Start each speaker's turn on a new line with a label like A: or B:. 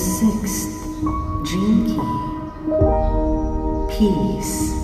A: sixth dream key, peace.